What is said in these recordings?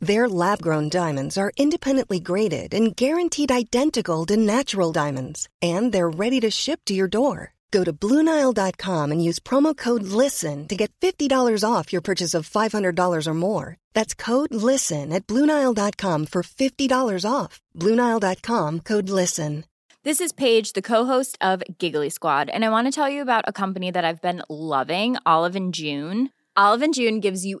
Their lab grown diamonds are independently graded and guaranteed identical to natural diamonds, and they're ready to ship to your door. Go to BlueNile.com and use promo code LISTEN to get $50 off your purchase of $500 or more. That's code LISTEN at BlueNile.com for $50 off. BlueNile.com code LISTEN. This is Paige, the co-host of Giggly Squad, and I want to tell you about a company that I've been loving, Olive and June. Olive and June gives you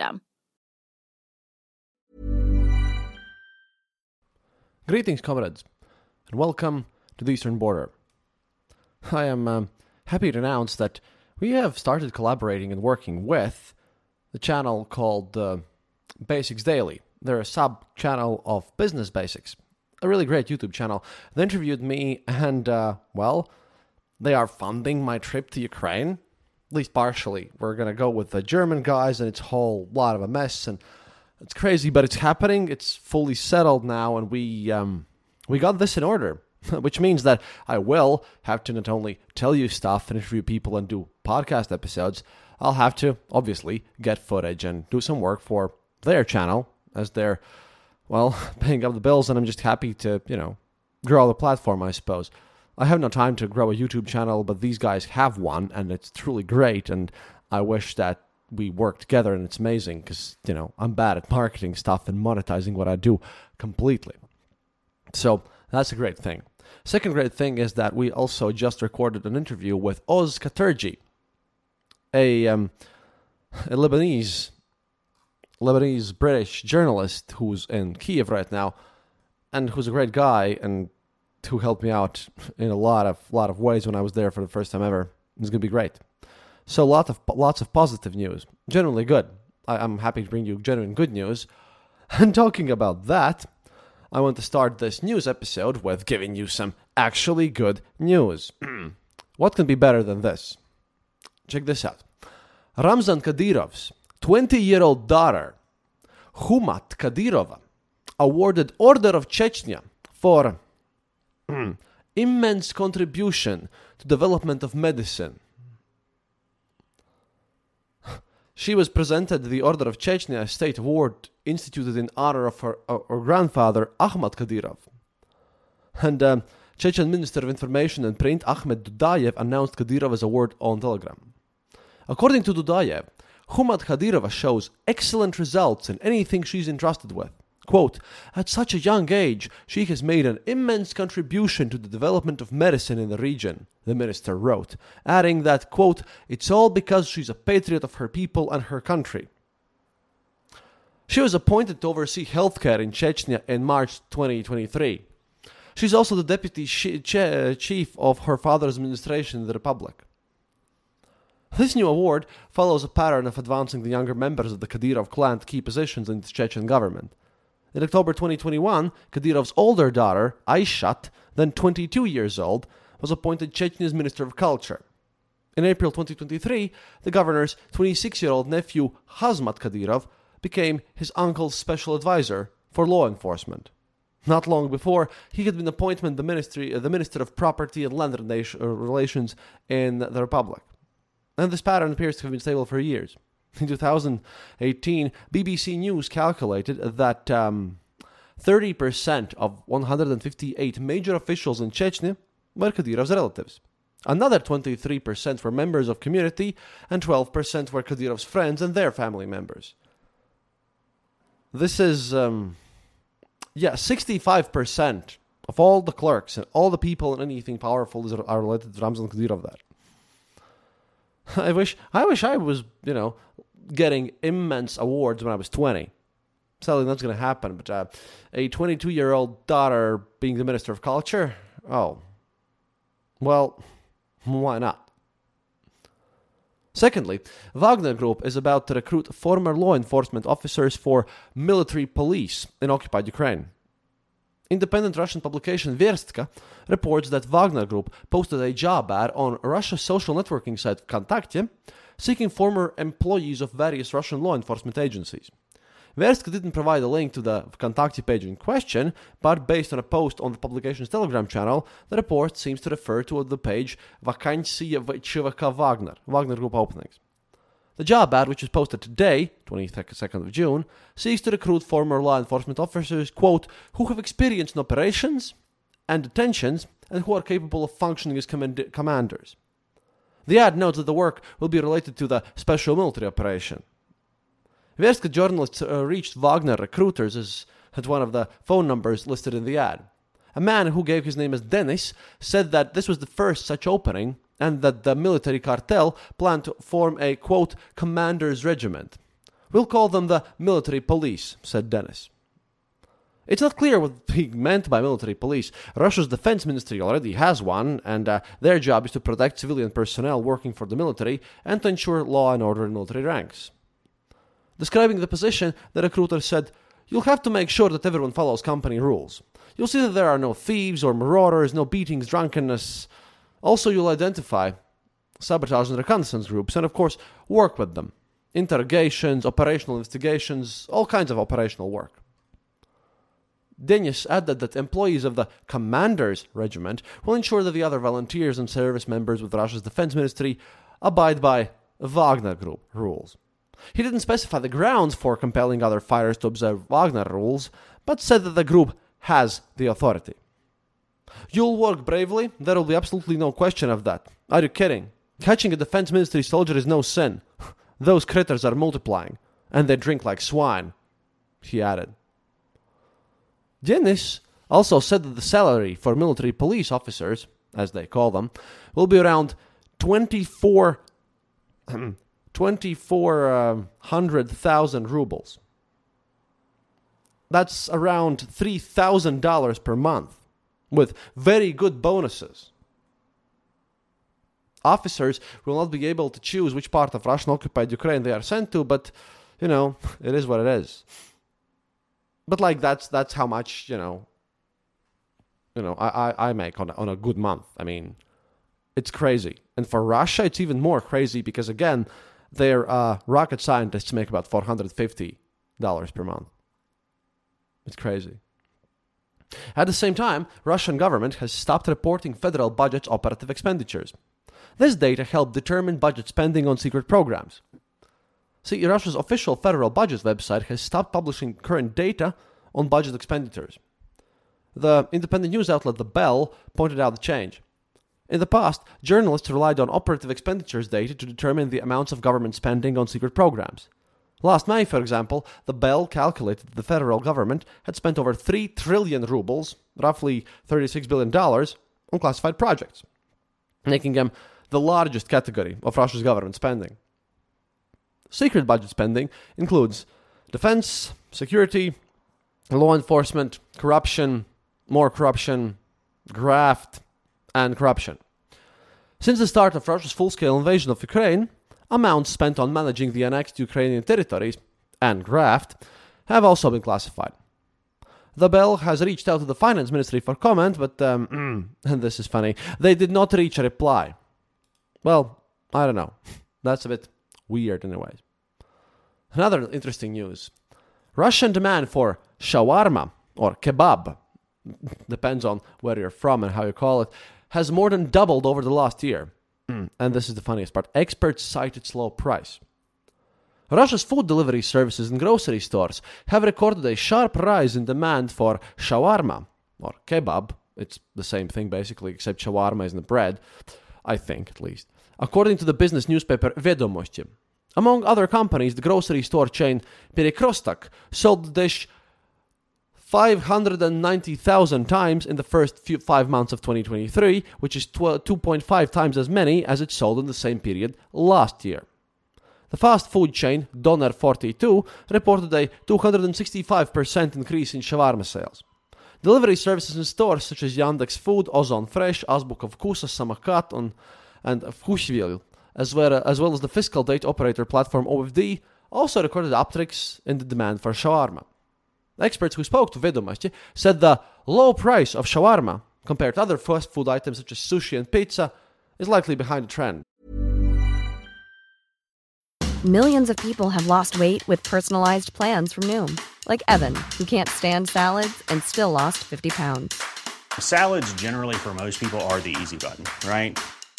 Greetings, comrades, and welcome to the Eastern Border. I am um, happy to announce that we have started collaborating and working with the channel called uh, Basics Daily. They're a sub channel of Business Basics, a really great YouTube channel. They interviewed me, and uh, well, they are funding my trip to Ukraine, at least partially. We're gonna go with the German guys, and it's a whole lot of a mess, and it's crazy, but it's happening. It's fully settled now, and we um, we got this in order, which means that I will have to not only tell you stuff and interview people and do podcast episodes. I'll have to obviously get footage and do some work for their channel as they're well paying up the bills, and I'm just happy to you know grow the platform. I suppose I have no time to grow a YouTube channel, but these guys have one, and it's truly great. And I wish that we work together, and it's amazing because you know I'm bad at marketing stuff and monetizing what I do completely. So that's a great thing. Second great thing is that we also just recorded an interview with Oz Katerji, a um, a Lebanese Lebanese British journalist who's in Kiev right now, and who's a great guy and who helped me out in a lot of lot of ways when I was there for the first time ever. It's gonna be great. So lot of lots of positive news, generally good. I, I'm happy to bring you genuine good news. And talking about that, I want to start this news episode with giving you some actually good news. what can be better than this? Check this out. Ramzan Kadyrov's 20-year-old daughter, Humat Kadyrova, awarded Order of Chechnya for immense contribution to development of medicine. She was presented the Order of Chechnya, state award instituted in honor of her, uh, her grandfather, Ahmad Kadyrov. And um, Chechen Minister of Information and Print, Ahmed Dudayev, announced Kadyrov's award on Telegram. According to Dudayev, Humat Kadyrova shows excellent results in anything she's entrusted with. Quote, At such a young age, she has made an immense contribution to the development of medicine in the region, the minister wrote, adding that, quote, It's all because she's a patriot of her people and her country. She was appointed to oversee healthcare in Chechnya in March 2023. She's also the deputy chief of her father's administration in the republic. This new award follows a pattern of advancing the younger members of the Kadyrov clan to key positions in the Chechen government. In October 2021, Kadyrov's older daughter, Aishat, then 22 years old, was appointed Chechnya's Minister of Culture. In April 2023, the governor's 26 year old nephew, Khamzat Kadyrov, became his uncle's special advisor for law enforcement. Not long before, he had been appointed the, ministry, the Minister of Property and Land Relations in the Republic. And this pattern appears to have been stable for years. In 2018, BBC News calculated that um, 30% of 158 major officials in Chechnya were Kadyrov's relatives. Another 23% were members of community, and 12% were Kadyrov's friends and their family members. This is, um, yeah, 65% of all the clerks and all the people and anything powerful are related to Ramzan Kadyrov. That I wish, I wish I was, you know, getting immense awards when I was 20. Sadly, that's going to happen. But uh, a 22 year old daughter being the minister of culture, oh, well, why not? Secondly, Wagner Group is about to recruit former law enforcement officers for military police in occupied Ukraine. Independent Russian publication Verstka reports that Wagner Group posted a job ad on Russia's social networking site Vkontakte seeking former employees of various Russian law enforcement agencies. Verstka didn't provide a link to the contact page in question, but based on a post on the publication's Telegram channel, the report seems to refer to the page Vakansiya Chivaka Wagner, Wagner Group Openings. The job ad, which is posted today, 22nd of June, seeks to recruit former law enforcement officers, quote, who have experience in operations and detentions and who are capable of functioning as command- commanders. The ad notes that the work will be related to the special military operation. Verstka journalists uh, reached Wagner recruiters as, at one of the phone numbers listed in the ad. A man who gave his name as Denis said that this was the first such opening and that the military cartel planned to form a quote commander's regiment. We'll call them the military police, said Denis. It's not clear what he meant by military police. Russia's defense ministry already has one, and uh, their job is to protect civilian personnel working for the military and to ensure law and order in military ranks. Describing the position, the recruiter said, You'll have to make sure that everyone follows company rules. You'll see that there are no thieves or marauders, no beatings, drunkenness. Also, you'll identify sabotage and reconnaissance groups and, of course, work with them. Interrogations, operational investigations, all kinds of operational work. Denis added that employees of the Commander's Regiment will ensure that the other volunteers and service members with Russia's defense ministry abide by Wagner Group rules. He didn't specify the grounds for compelling other fighters to observe Wagner rules, but said that the group has the authority. You'll work bravely, there will be absolutely no question of that. Are you kidding? Catching a defense ministry soldier is no sin. Those critters are multiplying, and they drink like swine, he added. Denis also said that the salary for military police officers, as they call them, will be around 24 2,400,000 uh, rubles. That's around $3,000 per month, with very good bonuses. Officers will not be able to choose which part of Russian occupied Ukraine they are sent to, but, you know, it is what it is. But, like, that's that's how much, you know, you know, I, I, I make on a, on a good month. I mean, it's crazy. And for Russia, it's even more crazy because, again, their uh, rocket scientists make about $450 per month. It's crazy. At the same time, Russian government has stopped reporting federal budget's operative expenditures. This data helped determine budget spending on secret programs. See, Russia's official federal budget website has stopped publishing current data on budget expenditures. The independent news outlet The Bell pointed out the change. In the past, journalists relied on operative expenditures data to determine the amounts of government spending on secret programs. Last May, for example, the Bell calculated the federal government had spent over 3 trillion rubles, roughly $36 billion, on classified projects, making them the largest category of Russia's government spending. Secret budget spending includes defense, security, law enforcement, corruption, more corruption, graft, and corruption. Since the start of Russia's full scale invasion of Ukraine, amounts spent on managing the annexed Ukrainian territories and graft have also been classified. The Bell has reached out to the finance ministry for comment, but, um, and this is funny, they did not reach a reply. Well, I don't know. That's a bit weird, anyways. Another interesting news Russian demand for shawarma or kebab, depends on where you're from and how you call it, has more than doubled over the last year. Hmm. and this is the funniest part experts cite its low price. Russia's food delivery services and grocery stores have recorded a sharp rise in demand for shawarma, or kebab. It's the same thing basically, except shawarma is in the bread. I think at least. According to the business newspaper Vedomosti. Among other companies, the grocery store chain Perekrestok sold the dish 590,000 times in the first few five months of 2023, which is 2.5 times as many as it sold in the same period last year. The fast food chain Doner 42 reported a 265% increase in shawarma sales. Delivery services in stores such as Yandex Food, Ozon Fresh, Azbuk of Kusa, Samokat, and, and as well, as well as the fiscal date operator platform OFD, also recorded upticks in the demand for shawarma. Experts who spoke to Vedomosti said the low price of shawarma, compared to other fast food items such as sushi and pizza, is likely behind the trend. Millions of people have lost weight with personalized plans from Noom, like Evan, who can't stand salads and still lost 50 pounds. Salads, generally, for most people, are the easy button, right?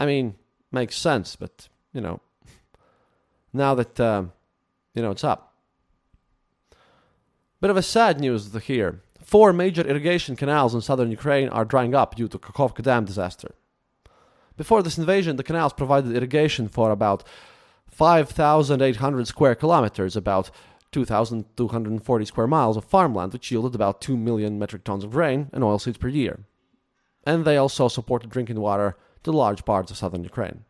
I mean, makes sense, but you know, now that uh, you know it's up. Bit of a sad news here. Four major irrigation canals in southern Ukraine are drying up due to Kakhovka Dam disaster. Before this invasion, the canals provided irrigation for about 5,800 square kilometers, about 2,240 square miles of farmland, which yielded about 2 million metric tons of grain and oilseeds per year. And they also supported drinking water to large parts of southern Ukraine.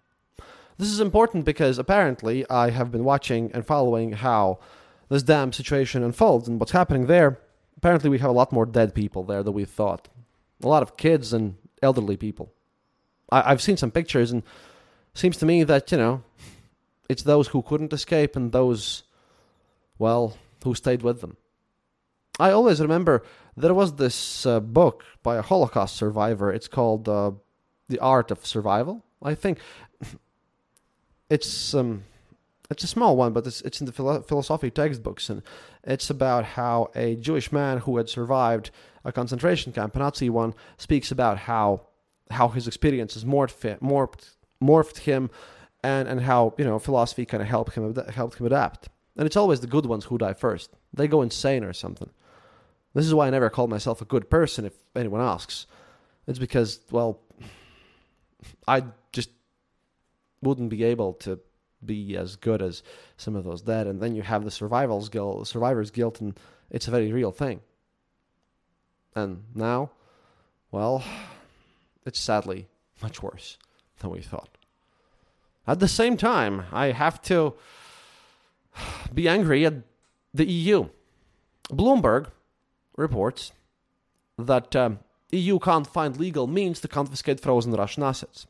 This is important because apparently I have been watching and following how this damn situation unfolds and what's happening there. Apparently, we have a lot more dead people there than we thought. A lot of kids and elderly people. I, have seen some pictures, and seems to me that you know, it's those who couldn't escape and those, well, who stayed with them. I always remember there was this uh, book by a Holocaust survivor. It's called uh, "The Art of Survival." I think it's um, it's a small one, but it's it's in the philo- philosophy textbooks, and it's about how a Jewish man who had survived a concentration camp, a Nazi one, speaks about how how his experiences morphed morphed morphed him, and and how you know philosophy kind of helped him helped him adapt. And it's always the good ones who die first. They go insane or something. This is why I never call myself a good person if anyone asks. It's because well, I just wouldn't be able to be as good as some of those dead. And then you have the survival's guilt, survivor's guilt, and it's a very real thing. And now, well, it's sadly much worse than we thought. At the same time, I have to be angry at the EU. Bloomberg reports that um, EU can't find legal means to confiscate frozen Russian assets.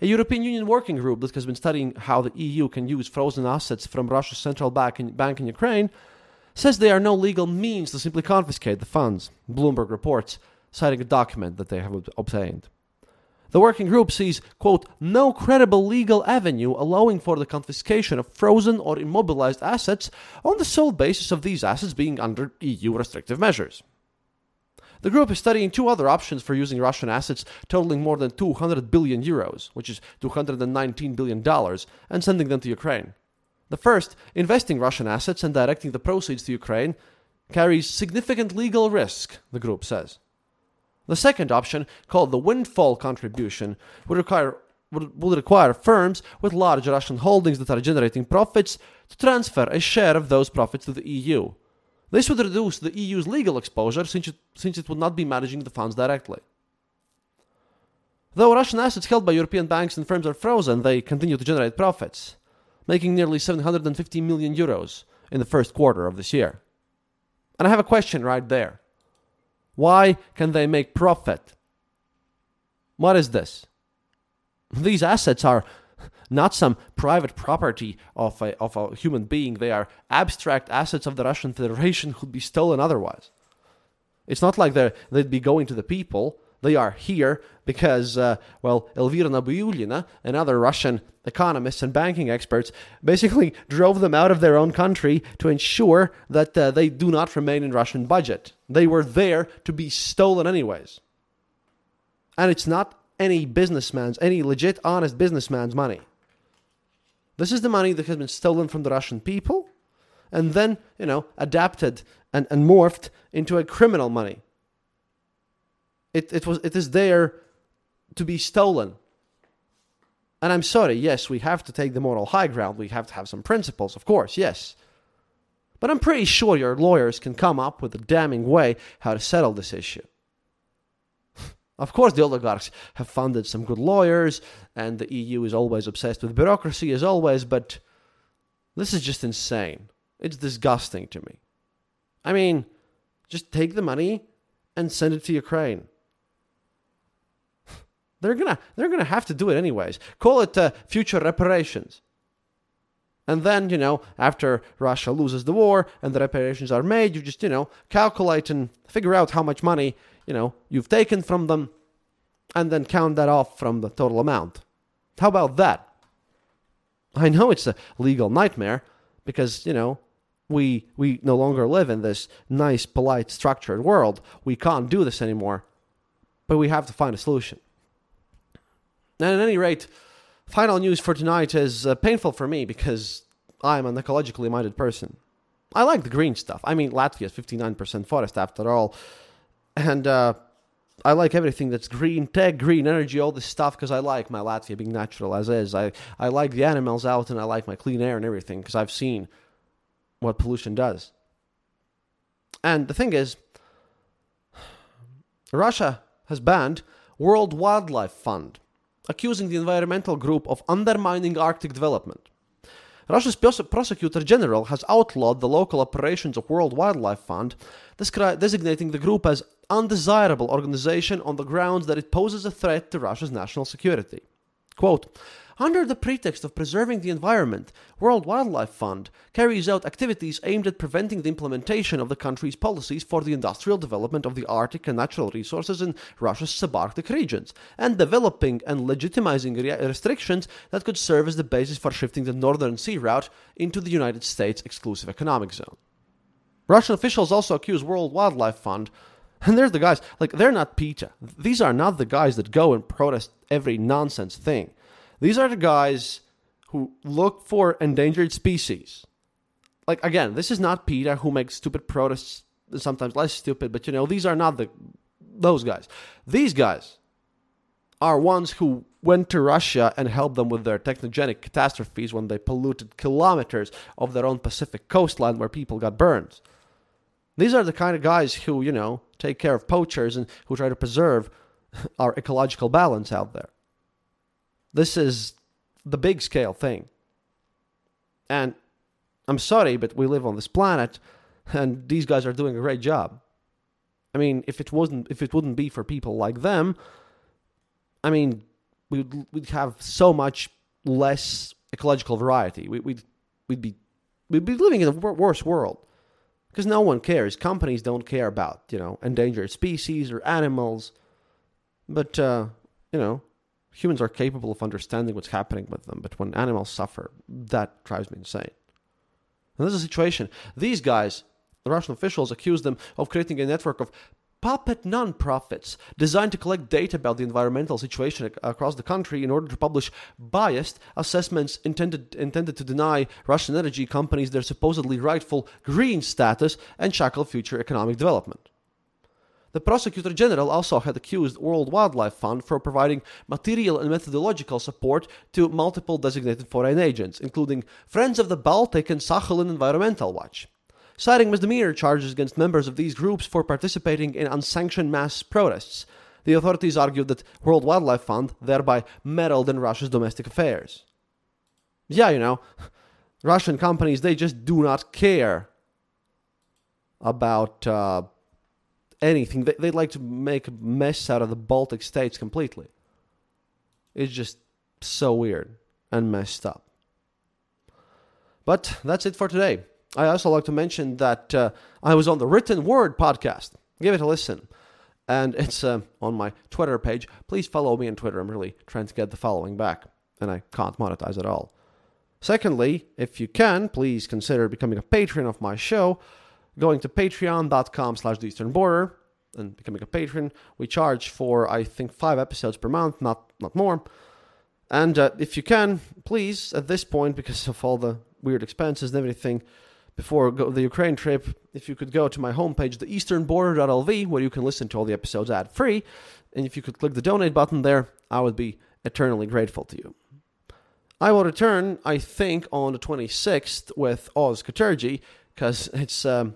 A European Union working group that has been studying how the EU can use frozen assets from Russia's central bank in, bank in Ukraine says there are no legal means to simply confiscate the funds, Bloomberg reports, citing a document that they have obtained. The working group sees, quote, no credible legal avenue allowing for the confiscation of frozen or immobilized assets on the sole basis of these assets being under EU restrictive measures. The group is studying two other options for using Russian assets totaling more than 200 billion euros, which is 219 billion dollars, and sending them to Ukraine. The first, investing Russian assets and directing the proceeds to Ukraine, carries significant legal risk, the group says. The second option, called the windfall contribution, would require would, require firms with large Russian holdings that are generating profits to transfer a share of those profits to the EU. This would reduce the EU's legal exposure since it, since it would not be managing the funds directly. Though Russian assets held by European banks and firms are frozen, they continue to generate profits, making nearly 750 million euros in the first quarter of this year. And I have a question right there. Why can they make profit? What is this? These assets are not some private property of a, of a human being. They are abstract assets of the Russian Federation who'd be stolen otherwise. It's not like they'd be going to the people. They are here because, uh, well, Elvira Nabiullina and other Russian economists and banking experts basically drove them out of their own country to ensure that uh, they do not remain in Russian budget. They were there to be stolen anyways. And it's not any businessman's, any legit, honest businessman's money. This is the money that has been stolen from the Russian people and then, you know, adapted and, and morphed into a criminal money. It, it, was, it is there to be stolen. And I'm sorry, yes, we have to take the moral high ground. We have to have some principles, of course, yes. But I'm pretty sure your lawyers can come up with a damning way how to settle this issue. Of course, the oligarchs have funded some good lawyers, and the EU is always obsessed with bureaucracy, as always, but this is just insane. It's disgusting to me. I mean, just take the money and send it to Ukraine. They're gonna, they're gonna have to do it anyways. Call it uh, future reparations. And then, you know, after Russia loses the war and the reparations are made, you just, you know, calculate and figure out how much money you know, you've taken from them and then count that off from the total amount. How about that? I know it's a legal nightmare because, you know, we we no longer live in this nice, polite, structured world. We can't do this anymore. But we have to find a solution. And at any rate, final news for tonight is uh, painful for me because I'm an ecologically minded person. I like the green stuff. I mean, Latvia is 59% forest after all and uh, I like everything that's green tech, green energy, all this stuff because I like my Latvia being natural as is. I, I like the animals out and I like my clean air and everything because I've seen what pollution does. And the thing is, Russia has banned World Wildlife Fund, accusing the environmental group of undermining Arctic development. Russia's prosecutor general has outlawed the local operations of World Wildlife Fund, designating the group as undesirable organization on the grounds that it poses a threat to Russia's national security. Quote, under the pretext of preserving the environment, World Wildlife Fund carries out activities aimed at preventing the implementation of the country's policies for the industrial development of the Arctic and natural resources in Russia's subarctic regions, and developing and legitimizing re- restrictions that could serve as the basis for shifting the Northern Sea route into the United States exclusive economic zone. Russian officials also accuse World Wildlife Fund and there's the guys, like, they're not PETA. These are not the guys that go and protest every nonsense thing. These are the guys who look for endangered species. Like, again, this is not PETA who makes stupid protests, sometimes less stupid, but you know, these are not the those guys. These guys are ones who went to Russia and helped them with their technogenic catastrophes when they polluted kilometers of their own Pacific coastline where people got burned. These are the kind of guys who, you know, take care of poachers and who try to preserve our ecological balance out there. This is the big scale thing. And I'm sorry, but we live on this planet and these guys are doing a great job. I mean, if it wasn't if it wouldn't be for people like them, I mean, we'd we'd have so much less ecological variety. We, would we'd be we'd be living in a worse world because no one cares. Companies don't care about you know endangered species or animals, but uh, you know humans are capable of understanding what's happening with them. But when animals suffer, that drives me insane. And this is a situation. These guys, the Russian officials, accuse them of creating a network of puppet non-profits designed to collect data about the environmental situation across the country in order to publish biased assessments intended intended to deny Russian energy companies their supposedly rightful green status and shackle future economic development. The prosecutor general also had accused World Wildlife Fund for providing material and methodological support to multiple designated foreign agents, including Friends of the Baltic and Sakhalin Environmental Watch citing misdemeanor charges against members of these groups for participating in unsanctioned mass protests. The authorities argued that World Wildlife Fund thereby meddled in Russia's domestic affairs. Yeah, you know, Russian companies, they just do not care about uh, anything. They, they like to make a mess out of the Baltic states completely. It's just so weird and messed up. But that's it for today. I also like to mention that uh, I was on the Written Word podcast. Give it a listen. And it's uh, on my Twitter page. Please follow me on Twitter. I'm really trying to get the following back, and I can't monetize at all. Secondly, if you can, please consider becoming a patron of my show. Going to patreon.com slash the eastern border and becoming a patron. We charge for, I think, five episodes per month, not, not more. And uh, if you can, please, at this point, because of all the weird expenses and everything, before the Ukraine trip, if you could go to my homepage, theeasternborder.lv, where you can listen to all the episodes ad free, and if you could click the donate button there, I would be eternally grateful to you. I will return, I think, on the 26th with Oz Katerji, because it's um,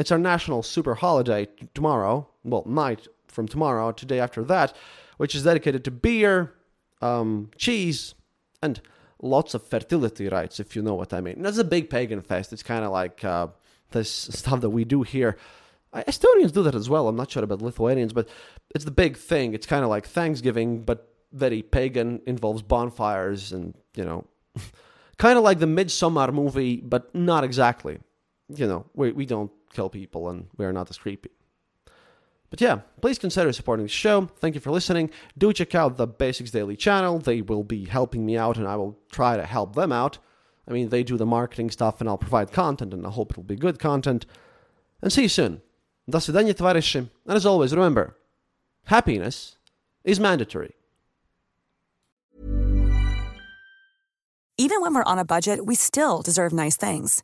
it's our national super holiday tomorrow. Well, night from tomorrow to day after that, which is dedicated to beer, um, cheese, and lots of fertility rites, if you know what I mean. That's a big pagan fest. It's kind of like uh, this stuff that we do here. Estonians do that as well. I'm not sure about Lithuanians, but it's the big thing. It's kind of like Thanksgiving, but very pagan, involves bonfires and, you know, kind of like the Midsommar movie, but not exactly You know, we, we don't kill people and we're not as creepy. But yeah, please consider supporting the show. Thank you for listening. Do check out the Basics Daily channel. They will be helping me out and I will try to help them out. I mean, they do the marketing stuff and I'll provide content and I hope it'll be good content. And see you soon. До свидания, товарищи. And as always, remember, happiness is mandatory. Even when we're on a budget, we still deserve nice things.